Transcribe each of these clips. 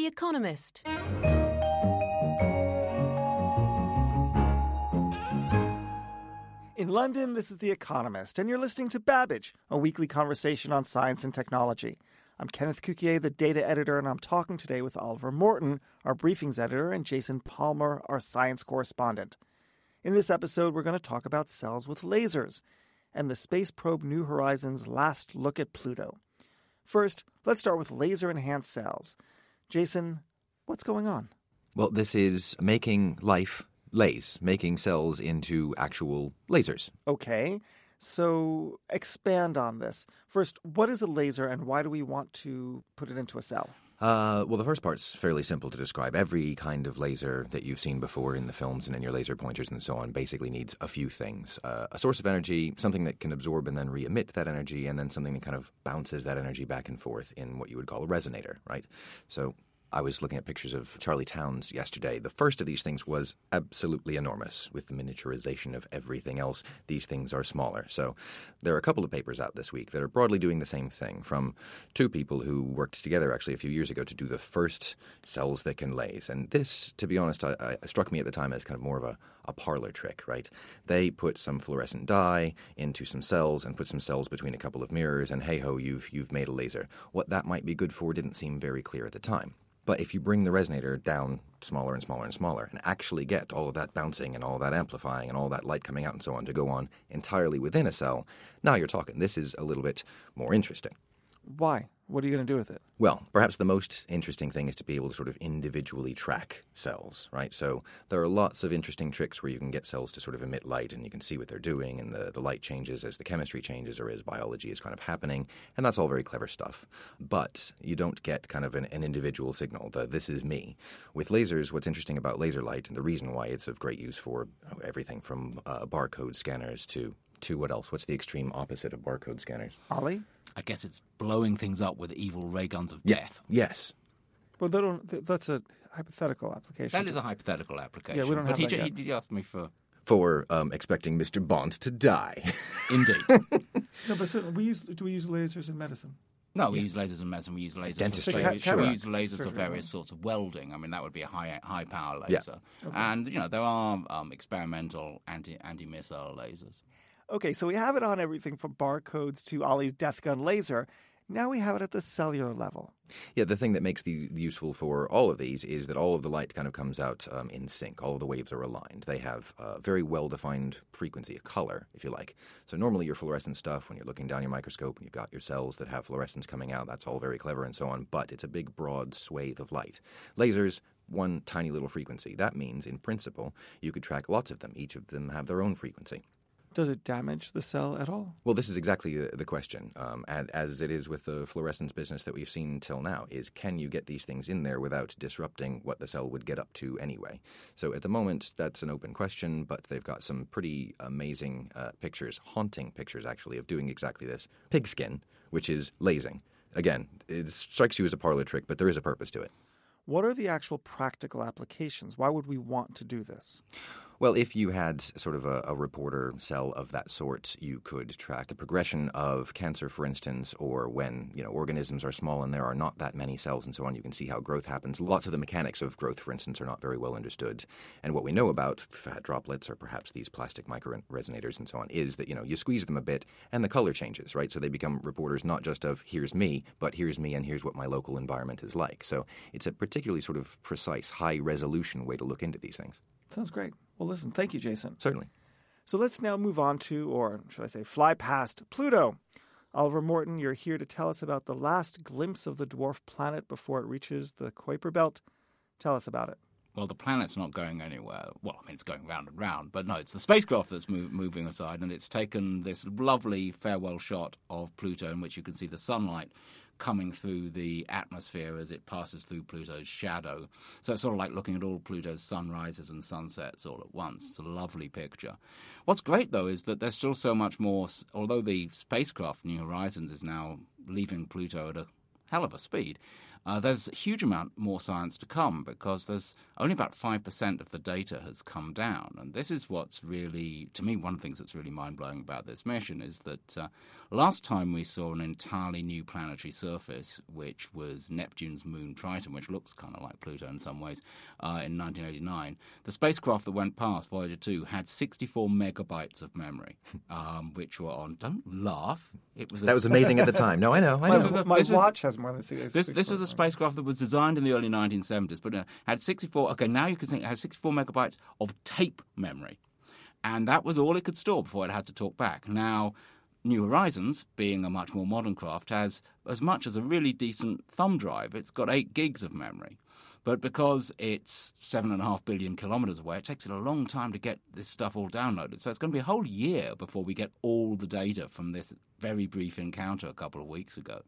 The Economist. In London, this is The Economist, and you're listening to Babbage, a weekly conversation on science and technology. I'm Kenneth Cukier, the data editor, and I'm talking today with Oliver Morton, our briefings editor, and Jason Palmer, our science correspondent. In this episode, we're going to talk about cells with lasers and the space probe New Horizons' last look at Pluto. First, let's start with laser enhanced cells. Jason, what's going on? Well, this is making life lays, making cells into actual lasers. Okay, so expand on this. First, what is a laser and why do we want to put it into a cell? Uh, well, the first part's fairly simple to describe. Every kind of laser that you've seen before in the films and in your laser pointers and so on basically needs a few things uh, a source of energy, something that can absorb and then re emit that energy, and then something that kind of bounces that energy back and forth in what you would call a resonator, right? So I was looking at pictures of Charlie Townes yesterday. The first of these things was absolutely enormous. With the miniaturization of everything else, these things are smaller. So there are a couple of papers out this week that are broadly doing the same thing from two people who worked together actually a few years ago to do the first cells that can laze. And this, to be honest, I, I, struck me at the time as kind of more of a, a parlor trick, right? They put some fluorescent dye into some cells and put some cells between a couple of mirrors, and hey ho, you've, you've made a laser. What that might be good for didn't seem very clear at the time. But if you bring the resonator down smaller and smaller and smaller and actually get all of that bouncing and all that amplifying and all that light coming out and so on to go on entirely within a cell, now you're talking. This is a little bit more interesting. Why? What are you going to do with it? Well, perhaps the most interesting thing is to be able to sort of individually track cells, right? So there are lots of interesting tricks where you can get cells to sort of emit light and you can see what they're doing and the, the light changes as the chemistry changes or as biology is kind of happening. And that's all very clever stuff. But you don't get kind of an, an individual signal, the this is me. With lasers, what's interesting about laser light and the reason why it's of great use for everything from uh, barcode scanners to to what else? What's the extreme opposite of barcode scanners? Ollie? I guess it's blowing things up with evil ray guns of death. Yes. Well, they don't, that's a hypothetical application. That is a hypothetical application. Yeah, we don't but have he, that ju- yet. he asked me for. For um, expecting Mr. Bond to die. Indeed. No, but so we use, do we use lasers in medicine? No, we use lasers in medicine. We use lasers Dentistry. for various, Ca- we use lasers for various sorts of welding. I mean, that would be a high high power Yeah. laser. And you know, there are um, experimental anti anti missile lasers. Okay, so we have it on everything from barcodes to Ollie's death gun laser. Now we have it at the cellular level. Yeah, the thing that makes the useful for all of these is that all of the light kind of comes out um, in sync. All of the waves are aligned. They have a very well-defined frequency, a color, if you like. So normally your fluorescent stuff, when you're looking down your microscope and you've got your cells that have fluorescence coming out, that's all very clever and so on. But it's a big, broad swathe of light. Lasers, one tiny little frequency. That means, in principle, you could track lots of them. Each of them have their own frequency. Does it damage the cell at all? Well, this is exactly the, the question, um, and as it is with the fluorescence business that we've seen till now, is can you get these things in there without disrupting what the cell would get up to anyway? So at the moment, that's an open question, but they've got some pretty amazing uh, pictures, haunting pictures actually, of doing exactly this. Pigskin, which is lasing. Again, it strikes you as a parlor trick, but there is a purpose to it. What are the actual practical applications? Why would we want to do this? Well, if you had sort of a, a, reporter cell of that sort, you could track the progression of cancer, for instance, or when you know organisms are small and there are not that many cells and so on. You can see how growth happens. Lots of the mechanics of growth, for instance, are not very well understood. And what we know about fat droplets or perhaps these plastic micro resonators and so on is that you know you squeeze them a bit and the color changes, right? So they become reporters not just of here's me, but here's me and here's what my local environment is like. So it's a particularly sort of precise, high resolution way to look into these things. Sounds great. Well, listen, thank you, Jason. Certainly. So let's now move on to, or should I say, fly past Pluto. Oliver Morton, you're here to tell us about the last glimpse of the dwarf planet before it reaches the Kuiper Belt. Tell us about it. Well, the planet's not going anywhere. Well, I mean, it's going round and round, but no, it's the spacecraft that's move, moving aside, and it's taken this lovely farewell shot of Pluto in which you can see the sunlight coming through the atmosphere as it passes through Pluto's shadow. So it's sort of like looking at all Pluto's sunrises and sunsets all at once. It's a lovely picture. What's great, though, is that there's still so much more, although the spacecraft New Horizons is now leaving Pluto at a hell of a speed. Uh, there's a huge amount more science to come because there's only about 5% of the data has come down. And this is what's really, to me, one of the things that's really mind blowing about this mission is that uh, last time we saw an entirely new planetary surface, which was Neptune's moon Triton, which looks kind of like Pluto in some ways, uh, in 1989, the spacecraft that went past, Voyager 2, had 64 megabytes of memory, um, which were on, don't laugh. It was a, that was amazing at the time. No, I know. I know. My, my watch has more than 64. This, this was a spacecraft that was designed in the early 1970s, but uh, had 64. Okay, now you can think it has 64 megabytes of tape memory, and that was all it could store before it had to talk back. Now. New Horizons, being a much more modern craft, has as much as a really decent thumb drive. It's got eight gigs of memory. But because it's seven and a half billion kilometers away, it takes it a long time to get this stuff all downloaded. So it's going to be a whole year before we get all the data from this very brief encounter a couple of weeks ago.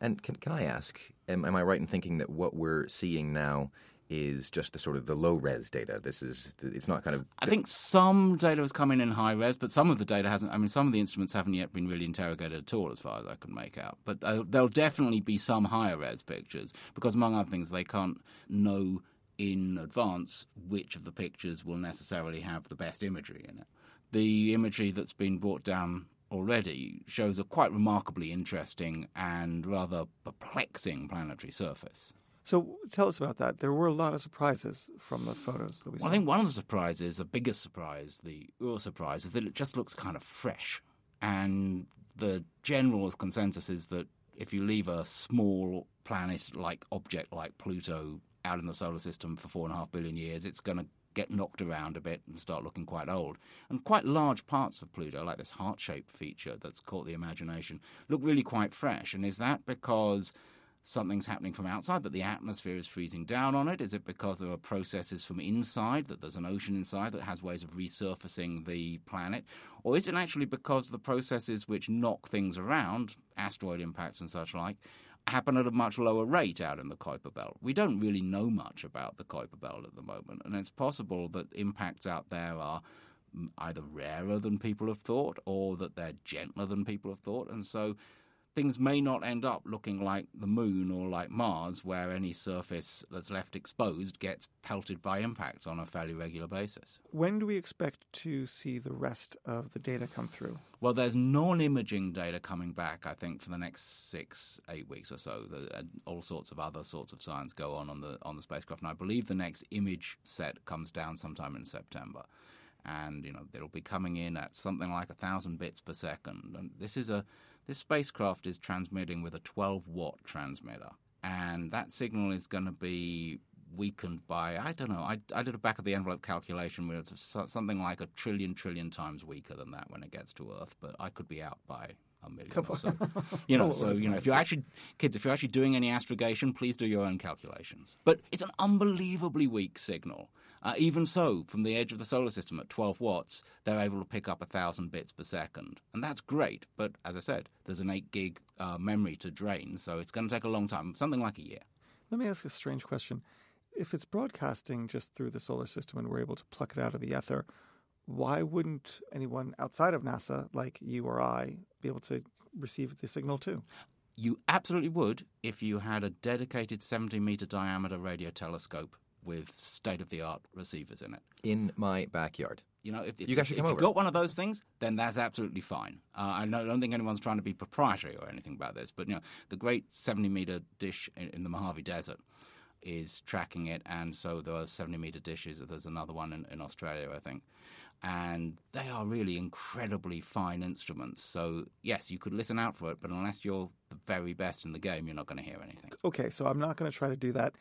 And can, can I ask, am, am I right in thinking that what we're seeing now is just the sort of the low res data. This is it's not kind of. I think some data has come in in high res, but some of the data hasn't. I mean, some of the instruments haven't yet been really interrogated at all, as far as I can make out. But uh, there'll definitely be some higher res pictures because, among other things, they can't know in advance which of the pictures will necessarily have the best imagery in it. The imagery that's been brought down already shows a quite remarkably interesting and rather perplexing planetary surface. So tell us about that. There were a lot of surprises from the photos that we saw. I think one of the surprises, the biggest surprise, the real surprise, is that it just looks kind of fresh. And the general consensus is that if you leave a small planet-like object like Pluto out in the solar system for four and a half billion years, it's going to get knocked around a bit and start looking quite old. And quite large parts of Pluto, like this heart shaped feature that's caught the imagination, look really quite fresh. And is that because something's happening from outside, that the atmosphere is freezing down on it? Is it because there are processes from inside, that there's an ocean inside that has ways of resurfacing the planet? Or is it actually because the processes which knock things around, asteroid impacts and such like, happen at a much lower rate out in the Kuiper Belt. We don't really know much about the Kuiper Belt at the moment, and it's possible that impacts out there are either rarer than people have thought or that they're gentler than people have thought, and so things may not end up looking like the moon or like Mars, where any surface that's left exposed gets pelted by impacts on a fairly regular basis. When do we expect to see the rest of the data come through? Well, there's non imaging data coming back, I think, for the next six, eight weeks or so. The, uh, all sorts of other sorts of science go on on the, on the spacecraft. And I believe the next image set comes down sometime in September and you know it'll be coming in at something like a thousand bits per second. And this is a this spacecraft is transmitting with a 12 watt transmitter, and that signal is going to be weakened by I don't know. I, I did a back of the envelope calculation where it's something like a trillion trillion times weaker than that when it gets to Earth, but I could be out by a million so. You know, so you know, if you're actually kids, if you're actually doing any astrogation, please do your own calculations. But it's an unbelievably weak signal. Uh, even so, from the edge of the solar system at 12 watts, they're able to pick up a thousand bits per second, and that's great. But as I said, there's an eight gig uh, memory to drain, so it's going to take a long time, something like a year. Let me ask a strange question. If it's broadcasting just through the solar system and we're able to pluck it out of the ether, why wouldn't anyone outside of NASA, like you or I, be able to receive the signal too? You absolutely would if you had a dedicated 70 meter diameter radio telescope with state of the art receivers in it. In my backyard. You know, if, you guys should if come you've got one of those things, then that's absolutely fine. Uh, I don't think anyone's trying to be proprietary or anything about this, but you know, the great 70 meter dish in, in the Mojave Desert is tracking it, and so there are 70 meter dishes. There's another one in, in Australia, I think and they are really incredibly fine instruments. So, yes, you could listen out for it, but unless you're the very best in the game, you're not going to hear anything. Okay, so I'm not going to try to do that.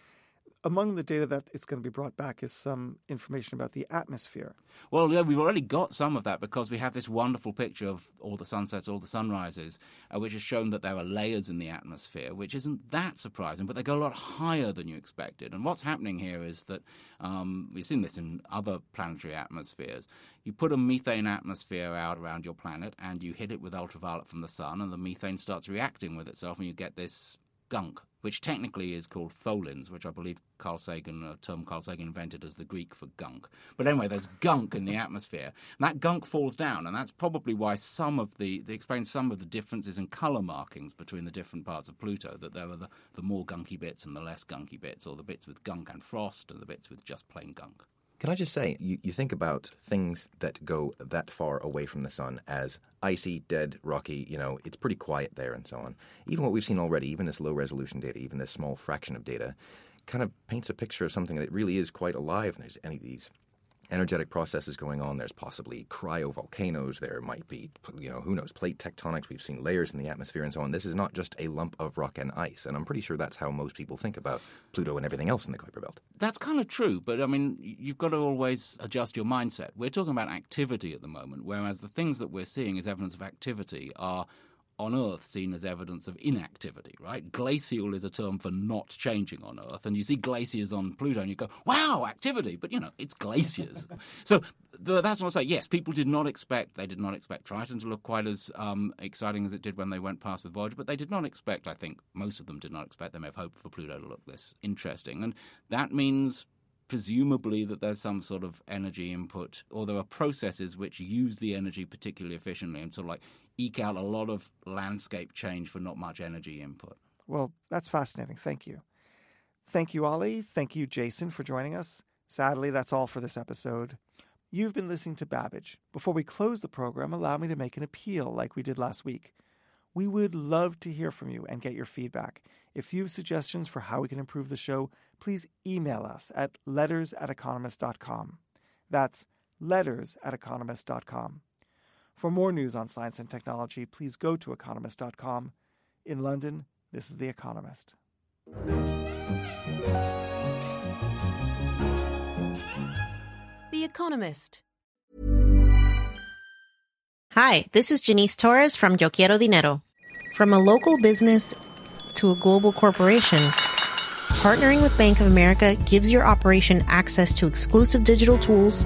Among the data that is going to be brought back is some information about the atmosphere. Well, yeah, we've already got some of that because we have this wonderful picture of all the sunsets, all the sunrises, uh, which has shown that there are layers in the atmosphere, which isn't that surprising, but they go a lot higher than you expected. And what's happening here is that um, we've seen this in other planetary atmospheres. You put a methane atmosphere out around your planet and you hit it with ultraviolet from the sun, and the methane starts reacting with itself, and you get this gunk, which technically is called tholins, which I believe Carl Sagan, a term Carl Sagan invented as the Greek for gunk. But anyway, there's gunk in the atmosphere. And that gunk falls down, and that's probably why some of the, they explain some of the differences in colour markings between the different parts of Pluto, that there are the, the more gunky bits and the less gunky bits, or the bits with gunk and frost and the bits with just plain gunk. Can I just say, you, you think about things that go that far away from the sun as icy, dead, rocky, you know, it's pretty quiet there and so on. Even what we've seen already, even this low resolution data, even this small fraction of data, kind of paints a picture of something that really is quite alive. And there's any of these energetic processes going on. There's possibly cryovolcanoes. There might be, you know, who knows, plate tectonics. We've seen layers in the atmosphere and so on. This is not just a lump of rock and ice. And I'm pretty sure that's how most people think about Pluto and everything else in the Kuiper Belt. That's kind of true, but I mean, you've got to always adjust your mindset. We're talking about activity at the moment, whereas the things that we're seeing as evidence of activity are on Earth seen as evidence of inactivity, right? Glacial is a term for not changing on Earth. And you see glaciers on Pluto and you go, wow, activity. But, you know, it's glaciers. so that's what I say. Yes, people did not expect, they did not expect Triton to look quite as um, exciting as it did when they went past with Voyager. But they did not expect, I think most of them did not expect, they may have hoped for Pluto to look this interesting. And that means presumably that there's some sort of energy input, or there are processes which use the energy particularly efficiently and sort of like eke out a lot of landscape change for not much energy input. Well, that's fascinating. Thank you. Thank you, Ollie. Thank you, Jason, for joining us. Sadly, that's all for this episode. You've been listening to Babbage. Before we close the program, allow me to make an appeal like we did last week. We would love to hear from you and get your feedback. If you have suggestions for how we can improve the show, please email us at letters at economist.com. That's letters at economist.com. For more news on science and technology, please go to economist.com. In London, this is The Economist. The Economist. Hi, this is Janice Torres from Yo Quiero Dinero. From a local business to a global corporation, partnering with Bank of America gives your operation access to exclusive digital tools,